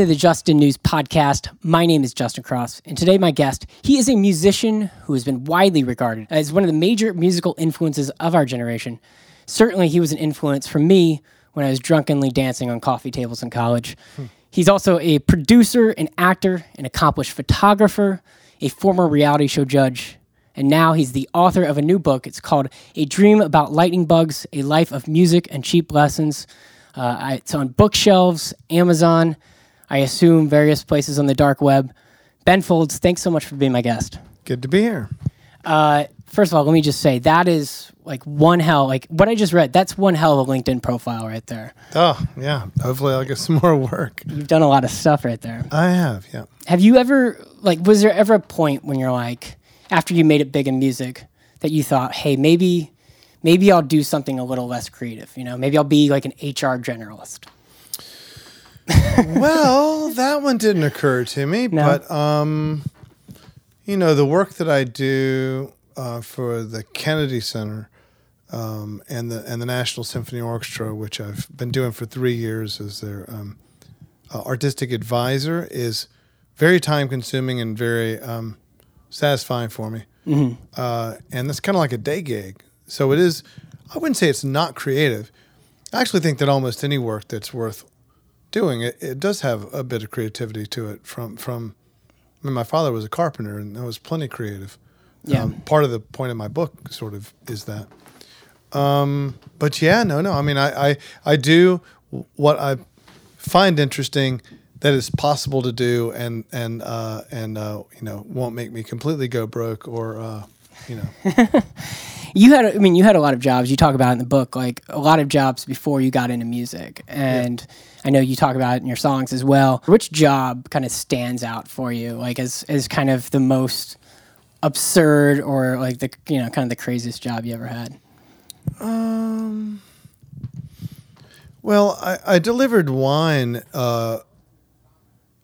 To the Just In News Podcast. My name is Justin Cross, and today my guest, he is a musician who has been widely regarded as one of the major musical influences of our generation. Certainly, he was an influence for me when I was drunkenly dancing on coffee tables in college. He's also a producer, an actor, an accomplished photographer, a former reality show judge, and now he's the author of a new book. It's called A Dream About Lightning Bugs A Life of Music and Cheap Lessons. Uh, it's on bookshelves, Amazon, I assume various places on the dark web. Ben Folds, thanks so much for being my guest. Good to be here. Uh, first of all, let me just say that is like one hell, like what I just read, that's one hell of a LinkedIn profile right there. Oh, yeah. Hopefully, I'll get some more work. You've done a lot of stuff right there. I have, yeah. Have you ever, like, was there ever a point when you're like, after you made it big in music, that you thought, hey, maybe, maybe I'll do something a little less creative, you know? Maybe I'll be like an HR generalist. well, that one didn't occur to me, No. but um, you know, the work that I do uh, for the Kennedy Center um, and the and the National Symphony Orchestra, which I've been doing for three years as their um, uh, artistic advisor, is very time consuming and very um, satisfying for me. Uh, and that's kind of like a day gig. So it is. I wouldn't say it's not creative. I actually think that almost any work that's worth doing it, it does have a bit of creativity to it. From from, I mean, my father was a carpenter, and that was plenty creative. Yeah. Um, part of the point of my book sort of is that. Um, but yeah, no, no. I mean, I, I I do what I find interesting that is possible to do, and and uh, and uh, you know won't make me completely go broke or uh, you know. You had, I mean, you had a lot of jobs. You talk about it in the book, like a lot of jobs before you got into music, and I know you talk about it in your songs as well. Which job kind of stands out for you, like as as kind of the most absurd or like the you know kind of the craziest job you ever had? Um. Well, I, I delivered wine. Uh,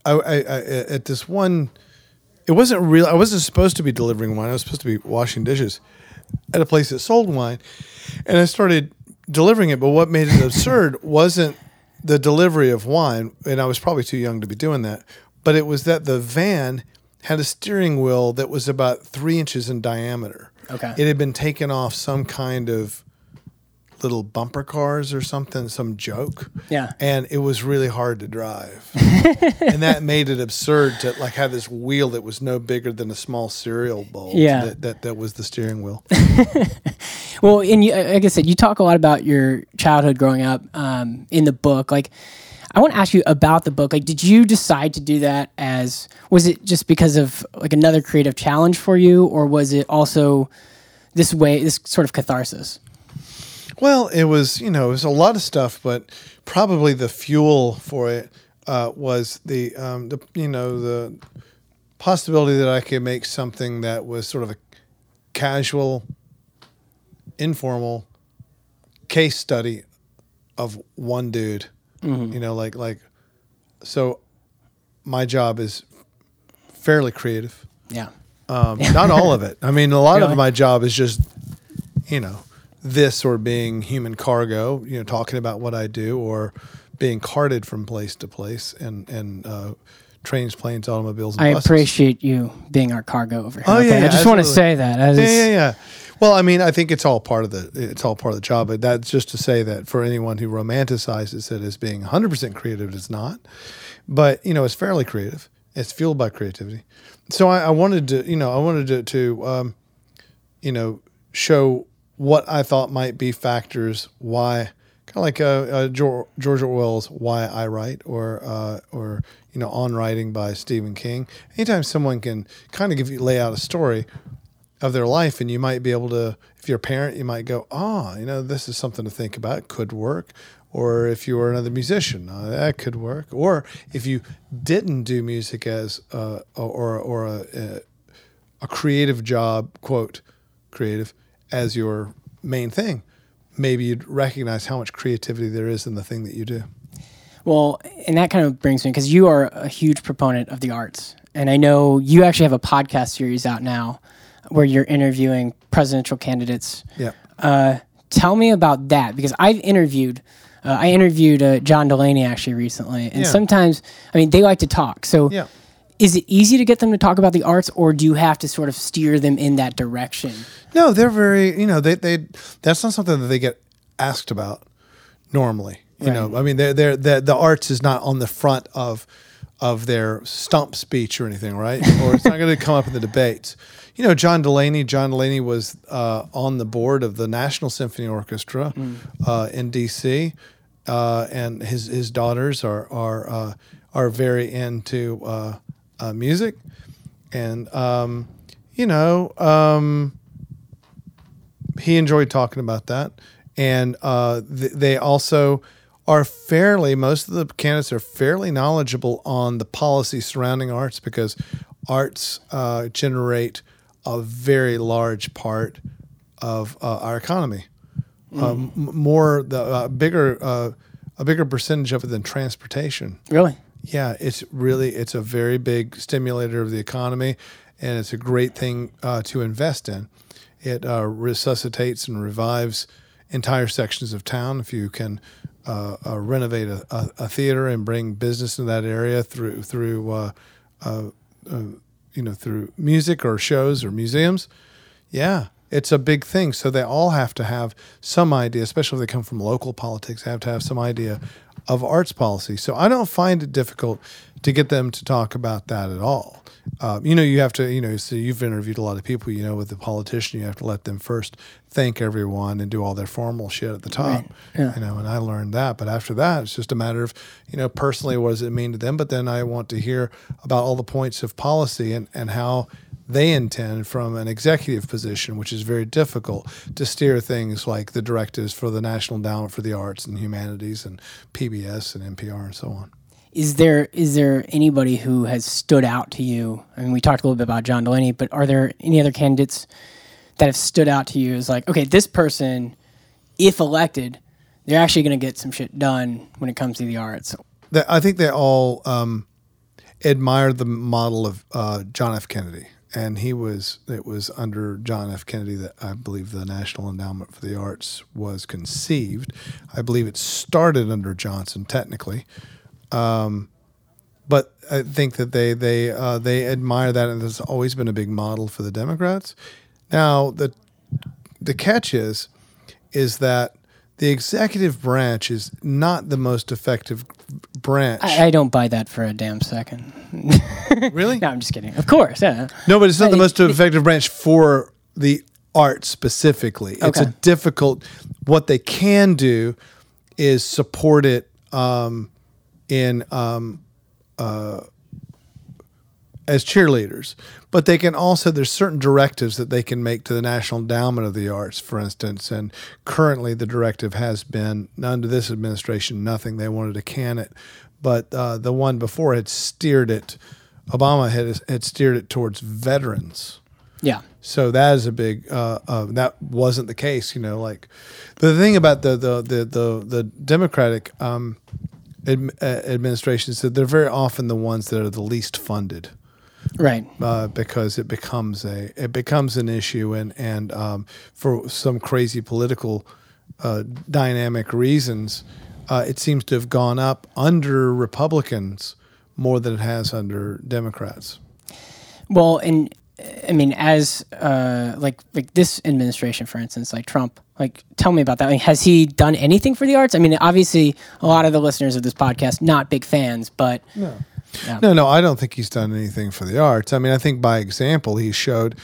I, I, I at this one. It wasn't real. I wasn't supposed to be delivering wine. I was supposed to be washing dishes at a place that sold wine, and I started delivering it. But what made it absurd wasn't the delivery of wine, and I was probably too young to be doing that. But it was that the van had a steering wheel that was about three inches in diameter. Okay. It had been taken off some kind of little bumper cars or something, some joke. Yeah. And it was really hard to drive. and that made it absurd to like have this wheel that was no bigger than a small cereal bowl. Yeah. That, that, that was the steering wheel. Well, and you, like I said, you talk a lot about your childhood growing up um, in the book. Like, I want to ask you about the book. Like, did you decide to do that as was it just because of like another creative challenge for you, or was it also this way, this sort of catharsis? Well, it was, you know, it was a lot of stuff, but probably the fuel for it uh, was the, um, the, you know, the possibility that I could make something that was sort of a casual, informal case study of one dude. You know, like like, so my job is fairly creative. Yeah. Um, not all of it. I mean, a lot Really? of my job is just, you know, this or being human cargo, you know, talking about what I do or being carted from place to place and, and, uh, trains, planes, automobiles, and I buses. appreciate you being our cargo over here. Oh, okay? yeah, I just want to say that. Yeah, yeah, yeah. Well, I mean, I think it's all part of the it's all part of the job, but that's just to say that for anyone who romanticizes it as being 100% creative, it's not. But you know, it's fairly creative. It's fueled by creativity. So I, I wanted to, you know, I wanted to, to um, you know, show what I thought might be factors why, kind of like uh, uh, George, Orwell's "Why I Write" or uh, or you know, "On Writing" by Stephen King. Anytime someone can kind of give you lay out a story of their life and you might be able to if you're a parent you might go oh you know this is something to think about. Could work. Or if you were another musician uh, that could work. Or if you didn't do music as uh, or or a, a creative job quote creative as your main thing maybe you'd recognize how much creativity there is in the thing that you do Well, and that kind of brings me because you are a huge proponent of the arts, and I know you actually have a podcast series out now where you're interviewing presidential candidates. yeah Uh, tell me about that because I've interviewed Uh, I interviewed uh, John Delaney actually recently, and Yeah. sometimes, I mean, they like to talk. So, Yeah. Is it easy to get them to talk about the arts, or do you have to sort of steer them in that direction? No, they're very, you know, they, they, that's not something that they get asked about normally. You know, I mean, they're, they're, the the arts is not on the front of, of their stump speech or anything, right? or it's not going to come up in the debates. You know, John Delaney, John Delaney was uh, on the board of the National Symphony Orchestra uh, in D.C., uh, and his, his daughters are, are, uh, are very into uh, music. And, um, you know, um, he enjoyed talking about that, and uh, th- they also are fairly. Most of the candidates are fairly knowledgeable on the policy surrounding arts because arts uh, generate a very large part of uh, our economy. Um, more the uh, bigger uh, a bigger percentage of it than transportation. Really? Yeah, it's really it's a very big stimulator of the economy, and it's a great thing uh, to invest in. It uh, resuscitates and revives entire sections of town if you can uh, uh, renovate a, a, a theater and bring business in that area through through uh, uh, you know through music or shows or museums. Yeah, it's a big thing. So they all have to have some idea, especially if they come from local politics, they have to have some idea of arts policy. So I don't find it difficult to get them to talk about that at all. Um, you know, you have to, you know, so you've interviewed a lot of people, you know, with the politician, you have to let them first thank everyone and do all their formal shit at the top, Yeah. you know, and I learned that. But after that, it's just a matter of, you know, personally, what does it mean to them? But then I want to hear about all the points of policy and, and how they intend from an executive position, which is very difficult to steer things like the directives for the National Endowment for the Arts and Humanities and PBS and NPR and so on. Is there is there anybody who has stood out to you? I mean, we talked a little bit about John Delaney, but are there any other candidates that have stood out to you as like, okay, this person, if elected, they're actually going to get some shit done when it comes to the arts. I think they all um, admired the model of uh, John F. Kennedy, and he was it was under John F. Kennedy that I believe the National Endowment for the Arts was conceived. I believe it started under Johnson technically, um, but I think that they they uh, they admire that, and there's always been a big model for the Democrats. Now the the catch is is that the executive branch is not the most effective branch. I, I don't buy that for a damn second. really? no, I'm just kidding. Of course, yeah. No, but it's not the most effective branch for the art specifically. Okay. It's a difficult. What they can do is support it um, in um, uh, as cheerleaders, but they can also there's certain directives that they can make to the National Endowment of the Arts, for instance. And currently, the directive has been under this administration nothing. They wanted to can it, but uh, the one before had steered it. Obama had had steered it towards veterans. Yeah. So that is a big. Uh, uh, that wasn't the case, you know. Like the thing about the the the the, the Democratic um, uh, administration is that they're very often the ones that are the least funded Right. uh, because it becomes a it becomes an issue and and um, for some crazy political uh, dynamic reasons, uh, it seems to have gone up under Republicans more than it has under Democrats. Well, and I mean, as uh, like like this administration, for instance, like Trump, like tell me about that. Like, has he done anything for the arts? I mean, obviously, a lot of the listeners of this podcast not big fans, but No, no, I don't think he's done anything for the arts. I mean, I think by example, he showed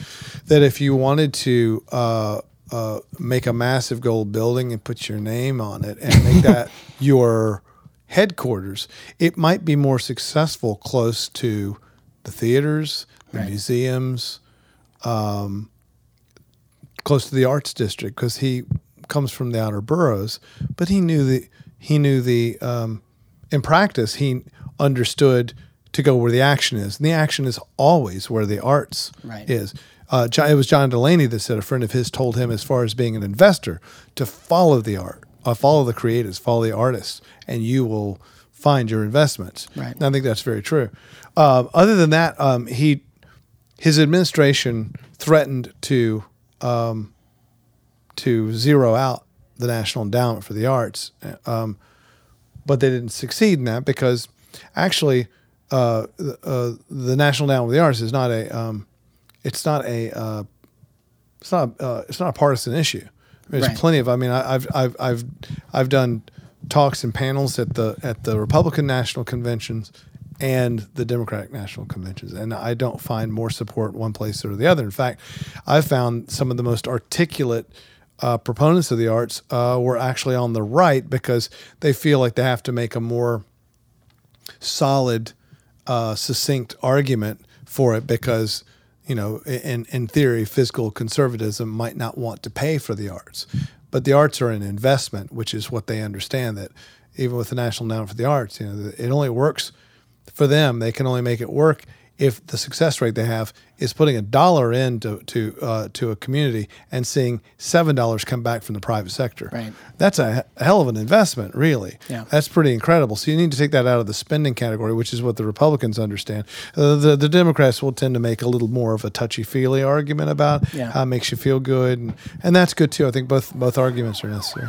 that if you wanted to uh, uh, make a massive gold building and put your name on it and make that your headquarters, it might be more successful close to the theaters, the Right. museums, um, close to the arts district because he comes from the outer boroughs, but he knew the he knew the um, in practice he understood to go where the action is, and the action is always where the arts Right. is. Uh, it was John Delaney that said a friend of his told him, as far as being an investor, to follow the art, uh, follow the creatives, follow the artists, and you will find your investments. Right. And I think that's very true. Uh, other than that, um, he his administration threatened to um, to zero out the National Endowment for the Arts. Um, but they didn't succeed in that because actually uh, uh, the National Endowment of the Arts is not a um, it's not a uh, it's not uh, it's not a partisan issue. There's Right. plenty of. I mean, I, I've I've I've I've done talks and panels at the at the Republican national conventions and the Democratic national conventions, and I don't find more support one place or the other. In fact, I've found some of the most articulate. Uh, proponents of the arts uh, were actually on the right because they feel like they have to make a more solid, uh, succinct argument for it because you know, in in theory, fiscal conservatism might not want to pay for the arts, but the arts are an investment, which is what they understand that even with the National Endowment for the Arts, you know, it only works for them. They can only make it work if the success rate they have is putting a dollar into to uh, to a community and seeing seven dollars come back from the private sector. Right. That's a he- hell of an investment, really. Yeah. That's pretty incredible. So you need to take that out of the spending category, which is what the Republicans understand. Uh, the the Democrats will tend to make a little more of a touchy feely argument about Yeah. how it makes you feel good, and, and that's good too. I think both both arguments are necessary.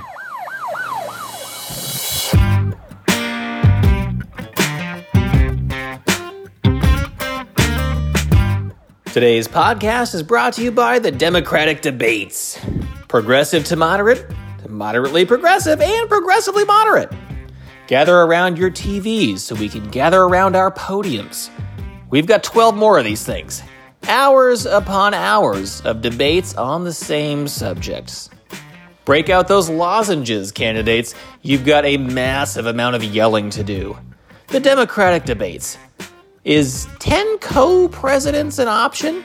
Today's podcast is brought to you by the Democratic Debates. Progressive to moderate, to moderately progressive, and progressively moderate. Gather around your TVs so we can gather around our podiums. We've got 12 more of these things. Hours upon hours of debates on the same subjects. Break out those lozenges, candidates. You've got a massive amount of yelling to do. The Democratic Debates. Is 10 co presidents an option?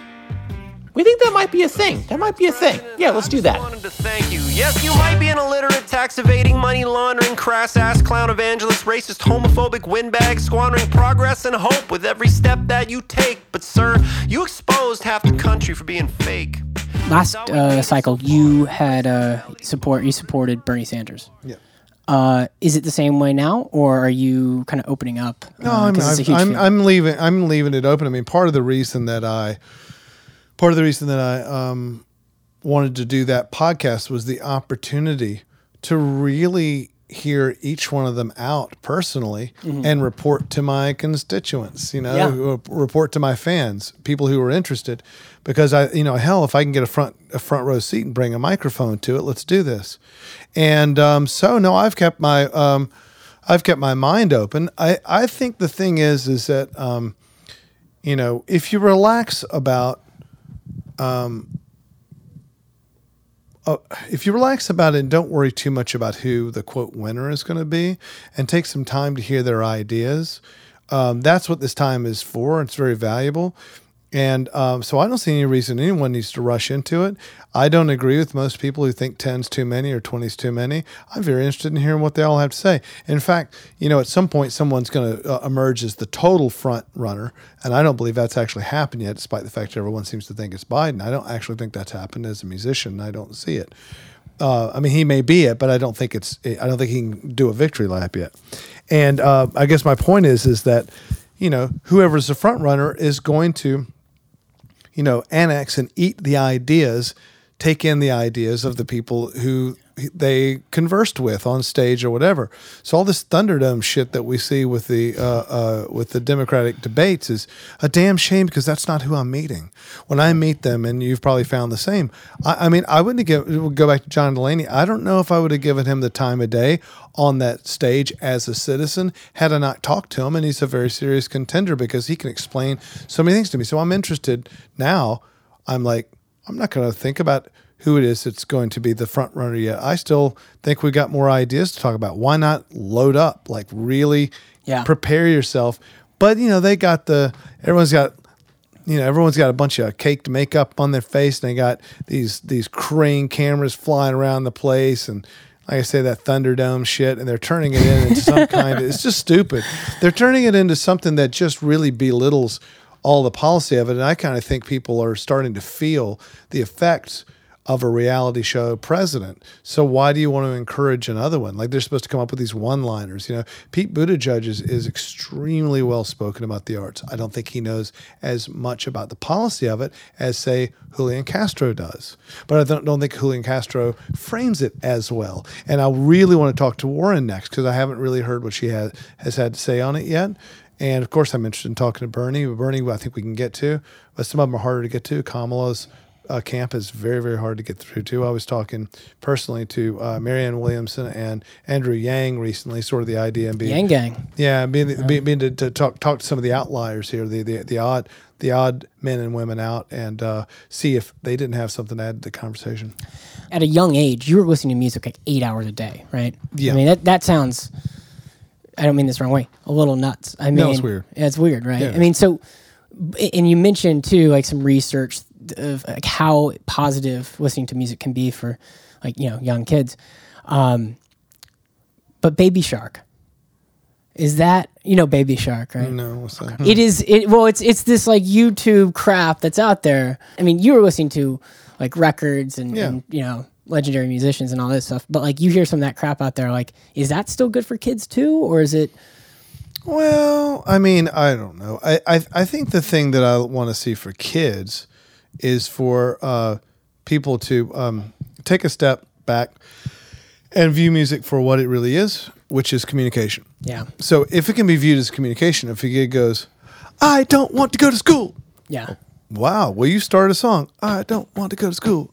We think that might be a thing. That might be a thing. Yeah, let's do that. wanted to thank you. Yes, you might be an illiterate, tax evading, money laundering, crass ass clown evangelist, racist, homophobic windbag, squandering progress and hope with every step that you take. But, sir, you exposed half the country for being fake. Last uh, cycle, you had uh, support. You supported Bernie Sanders. Yeah. Uh, is it the same way now, or are you kind of opening up? No, Uh, I'm, it's a I'm, I'm. I'm leaving. I'm leaving it open. I mean, part of the reason that I, part of the reason that I um, wanted to do that podcast was the opportunity to really hear each one of them out personally and report to my constituents. You know, Yeah. report to my fans, people who are interested, because I, you know, hell, if I can get a front a front row seat and bring a microphone to it, let's do this. And um, so, no, I've kept my. Um, I've kept my mind open. I, I think the thing is is that um, you know if you relax about um, uh, if you relax about it and don't worry too much about who the quote winner is going to be, and take some time to hear their ideas, um, that's what this time is for. It's very valuable. And um, so I don't see any reason anyone needs to rush into it. I don't agree with most people who think 10's too many or 20's too many. I'm very interested in hearing what they all have to say. In fact, you know, at some point, someone's going to uh, emerge as the total front runner. And I don't believe that's actually happened yet, despite the fact that everyone seems to think it's Biden. I don't actually think that's happened as a musician. I don't see it. Uh, I mean, he may be it, but I don't think it's. I don't think he can do a victory lap yet. And uh, I guess my point is, is that you know, whoever's the front runner is going to you know, annex and eat the ideas, take in the ideas of the people who they conversed with on stage or whatever. So all this Thunderdome shit that we see with the uh, uh, with the Democratic debates is a damn shame because that's not who I'm meeting. When I meet them, and you've probably found the same. I, I mean, I wouldn't given, go back to John Delaney. I don't know if I would have given him the time of day on that stage as a citizen had I not talked to him. And he's a very serious contender because he can explain so many things to me. So I'm interested now. I'm like, I'm not going to think about who it is that's going to be the front runner yet. I still think we got more ideas to talk about. Why not load up? Like really Yeah. prepare yourself. But you know, they got the everyone's got you know, everyone's got a bunch of caked makeup on their face and they got these these crane cameras flying around the place and like I say, that Thunderdome shit, and they're turning it in into some kind of, it's just stupid. They're turning it into something that just really belittles all the policy of it. And I kind of think people are starting to feel the effects of a reality show president. So why do you want to encourage another one? Like they're supposed to come up with these one-liners. You know, Pete Buttigieg is, is extremely well spoken about the arts. I don't think he knows as much about the policy of it as say Julian Castro does. But I don't, don't think Julian Castro frames it as well. And I really want to talk to Warren next because I haven't really heard what she has has had to say on it yet. And of course, I'm interested in talking to Bernie. Bernie, I think we can get to, but some of them are harder to get to. Kamala's uh, camp is very, very hard to get through to. I was talking personally to uh, Marianne Williamson and Andrew Yang recently, sort of the idea and being Yang Gang. yeah, being, the, being, being to, to talk talk to some of the outliers here, the the, the odd the odd men and women out, and uh, see if they didn't have something to add to the conversation. At a young age, you were listening to music like eight hours a day, right? Yeah. I mean, that, that sounds, I don't mean this wrong way, a little nuts. I mean, No, it's weird. Yeah, it's weird, right? Yeah. I mean, so, and you mentioned too, like some research of like how positive listening to music can be for like, you know, young kids. Um, but Baby Shark, is that, you know, Baby Shark, right? No, what's that? It is it well it's it's this like YouTube crap that's out there. I mean, you were listening to like records and, Yeah. and you know, legendary musicians and all this stuff, but like you hear some of that crap out there like is that still good for kids too or is it Well, I mean, I don't know. I I, I think the thing that I want to see for kids is for uh, people to um, take a step back and view music for what it really is, which is communication. yeah. So if it can be viewed as communication, if a kid goes, "I don't want to go to school," Yeah. wow, will you start a song? I don't want to go to school.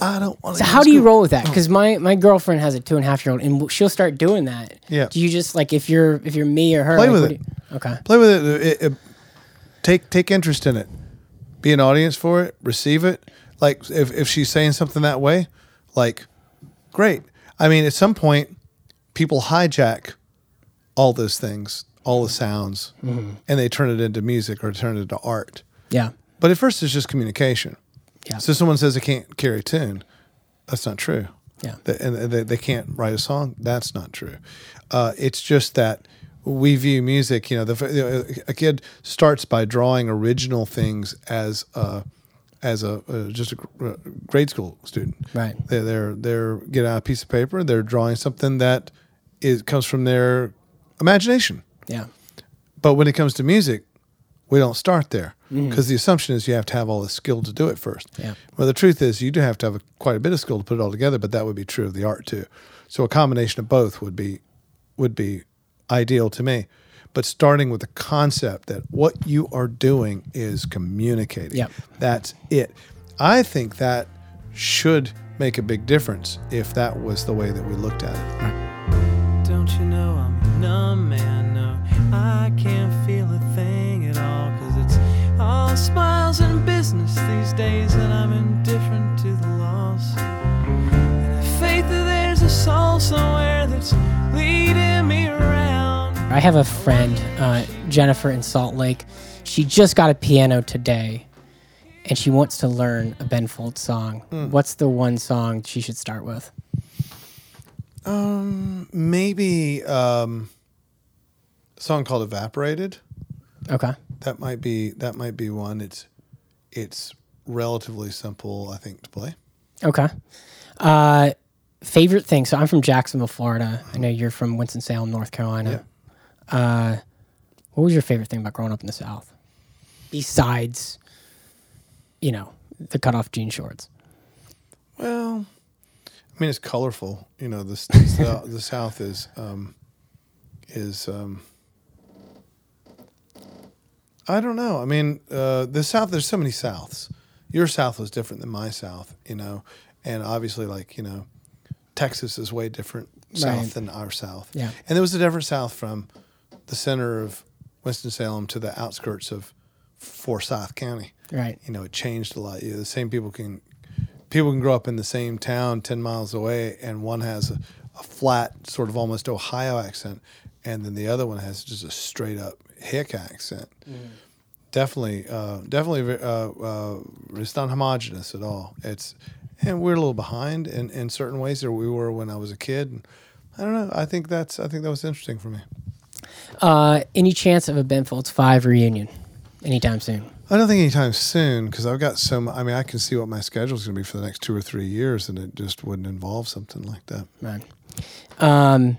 I don't want to. So how do you roll with that? Oh. Because my, my girlfriend has a two and a half year old, and she'll start doing that. Yeah. Do you just like if you're if you're me or her? Play like, with it. you- okay. play with it. It- it- take take interest in it. Be an audience for it. Receive it. Like if if she's saying something that way, like great. I mean, at some point, people hijack all those things, all the sounds, mm-hmm. and they turn it into music or turn it into art. Yeah. But at first, it's just communication. Yeah. So someone says they can't carry a tune. That's not true. Yeah. Th- And they, they can't write a song. That's not true. Uh, it's just that we view music. You know, the, a kid starts by drawing original things as a, as a uh, just a uh, grade school student. Right. They're they're they're get out a piece of paper. They're drawing something that is comes from their imagination. Yeah. But when it comes to music, we don't start there Mm-hmm. because the assumption is you have to have all the skill to do it first. Yeah. Well, the truth is you do have to have a, quite a bit of skill to put it all together, but that would be true of the art too. So a combination of both would be would be ideal to me. But starting with the concept that what you are doing is communicating. Yep. That's it. I think that should make a big difference if that was the way that we looked at it. Don't you know I'm numb man? No, I can't feel all smiles and business these days, and I'm indifferent to the loss. And the faith that there's a soul somewhere that's leading me around. I have a friend, uh, Jennifer in Salt Lake. She just got a piano today, and she wants to learn a Ben Folds song. What's the one song she should start with? Um, Maybe um, a song called "Evaporated." Okay. That might be that might be one. It's it's relatively simple, I think, to play. Okay. Uh, favorite thing. So I'm from Jacksonville, Florida. I know you're from Winston Salem, North Carolina. Uh, what was your favorite thing about growing up in the South, besides, you know, the cutoff jean shorts? Well, I mean, it's colorful. You know, the the, the South is um, is um, I don't know. I mean, uh, the South. There's so many Souths. Your South was different than my South. You know, and obviously, like you know, Texas is way different South Right. than our South. Yeah. and there was a different South from the center of Winston Salem to the outskirts of Forsyth County Right. you know, it changed a lot. You know, the same people can people can grow up in the same town ten miles away, and one has a, a flat, sort of almost Ohio accent, and then the other one has just a straight up hick accent. Definitely, uh, definitely, ve- uh, uh, it's not homogenous at all. It's and we're a little behind in, in certain ways that we were when I was a kid. And I don't know. I think that's I think that was interesting for me. Uh, any chance of a Ben Folds Five reunion anytime soon? I don't think anytime soon because I've got so. mu- I mean, I can see what my schedule is going to be for the next two or three years, and it just wouldn't involve something like that. Right. Um,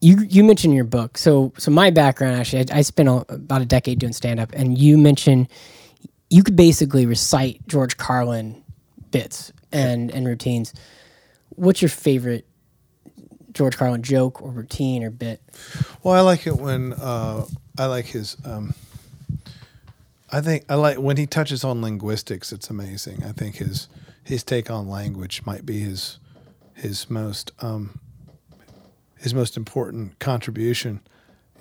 you you mentioned your book. So so my background actually, I, I spent about a decade doing stand up, and you mentioned you could basically recite George Carlin bits and and routines. What's your favorite George Carlin joke or routine or bit? Well, I like it when uh, I like his. Um, I think I like when he touches on linguistics. It's amazing. I think his his take on language might be his his most um, his most important contribution.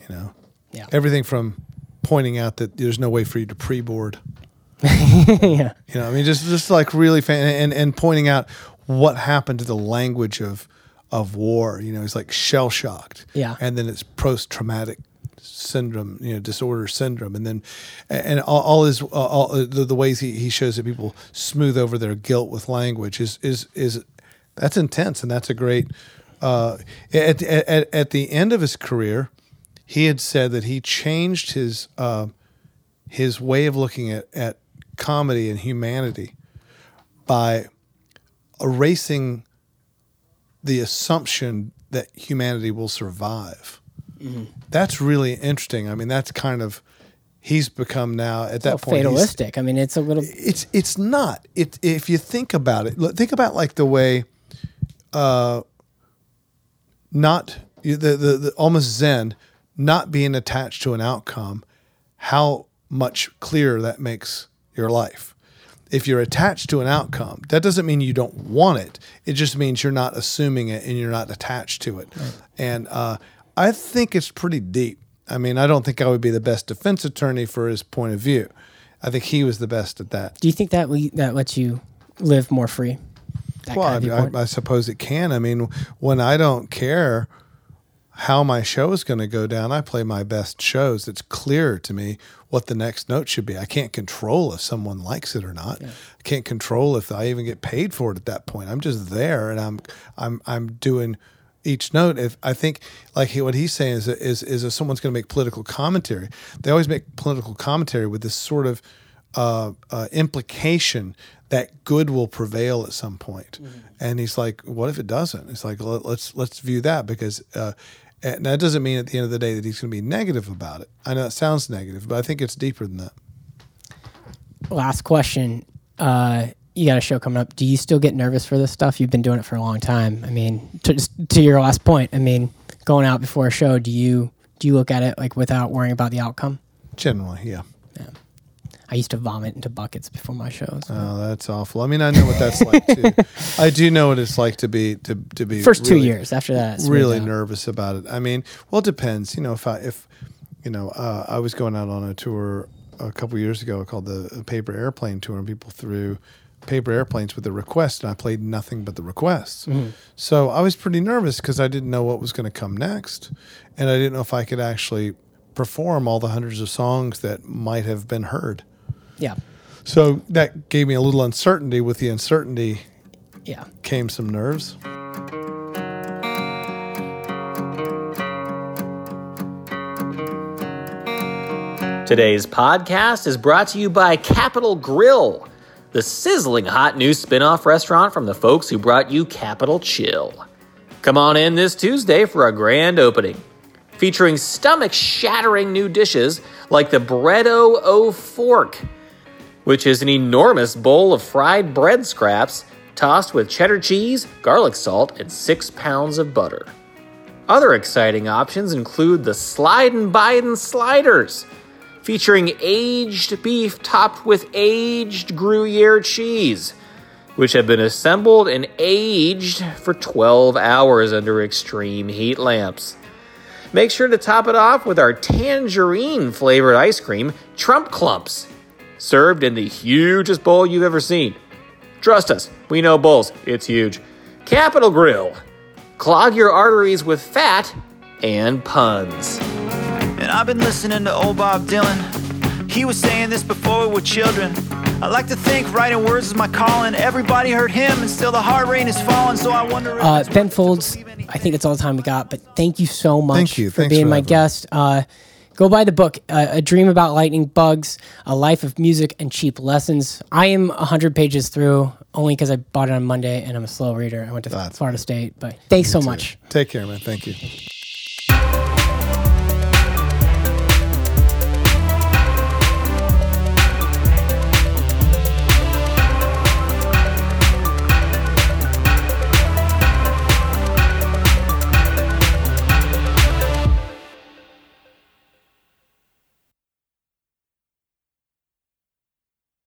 You know, Yeah. everything from pointing out that there's no way for you to pre-board. yeah. You know, I mean, just just like really fan and and pointing out what happened to the language of of war. You know, he's like shell shocked. Yeah. and then it's post traumatic syndrome, you know, disorder syndrome, and then and all, all his uh, all uh, the, the ways he, he shows that people smooth over their guilt with language is is is that's intense, and that's a great. Uh, at, at at the end of his career, he had said that he changed his uh, his way of looking at, at comedy and humanity by erasing the assumption that humanity will survive. That's really interesting. I mean, that's kind of he's become now at that point. fatalistic. I mean, it's a little. it's it's not. It if you think about it, think about like the way, uh, not the, the the almost Zen, not being attached to an outcome, how much clearer that makes your life. If you're attached to an outcome, that doesn't mean you don't want it. It just means you're not assuming it and you're not attached to it. And uh, I think it's pretty deep. I mean, I don't think I would be the best defense attorney for his point of view. I think he was the best at that. Do you think that we that lets you live more free? That Well, I. I, I suppose it can. I mean, when I don't care how my show is going to go down, I play my best shows. It's clear to me what the next note should be. I can't control if someone likes it or not. I can't control if I even get paid for it at that point. I'm just there, and I'm I'm I'm doing each note. If I think like he, what he's saying is is is if someone's going to make political commentary, they always make political commentary with this sort of uh, uh, implication that good will prevail at some point. And he's like, "What if it doesn't?" It's like Let, let's let's view that because. Uh, and that doesn't mean at the end of the day that he's going to be negative about it. I know it sounds negative, but I think it's deeper than that. last question. Uh, you got a show coming up. Do you still get nervous for this stuff? You've been doing it for a long time. I mean, to, to your last point, I mean, going out before a show, do you do you look at it like without worrying about the outcome? Generally, yeah. I used to vomit into buckets before my shows. Oh, that's awful. I mean, I know what that's like too. I do know what it's like to be to to be First two years. After that, really nervous about it. I mean, well, it depends. You know, if I if you know, uh, I was going out on a tour a couple years ago called the Paper Airplane Tour, and people threw paper airplanes with the request, and I played nothing but the requests. Mm-hmm. So I was pretty nervous because I didn't know what was going to come next, and I didn't know if I could actually perform all the hundreds of songs that might have been heard. Yeah, So that gave me a little uncertainty. With the uncertainty yeah. came some nerves. Today's podcast is brought to you by Capital Grill, the sizzling hot new spin off restaurant from the folks who brought you Capital Chill. Come on in this Tuesday for a grand opening, featuring stomach shattering new dishes like the Breado O Fork, which is an enormous bowl of fried bread scraps tossed with cheddar cheese, garlic salt, and six pounds of butter. Other exciting options include the Slide and Biden Sliders, featuring aged beef topped with aged Gruyere cheese, which have been assembled and aged for 12 hours under extreme heat lamps. Make sure to top it off with our tangerine flavored ice cream, Trump Clumps, served in the hugest bowl you've ever seen. Trust us, we know bowls, it's huge. Capital Grill. Clog your arteries with fat and puns. And I've been listening to old Bob Dylan. He was saying this before we were children. I like to think writing words is my calling. Everybody heard him, and still the heart rate is falling. So I wonder if Uh, ben worth it to Folds, I think that's all the time we got. But thank you so much Thank you. for Thanks being for my having guest. Uh, Go buy the book, uh, A Dream About Lightning Bugs, A Life of Music and Cheap Lessons. I am 100 pages through only because I bought it on Monday and I'm a slow reader. I went to That's Florida State, but thanks so much. Take care, man. Thank you.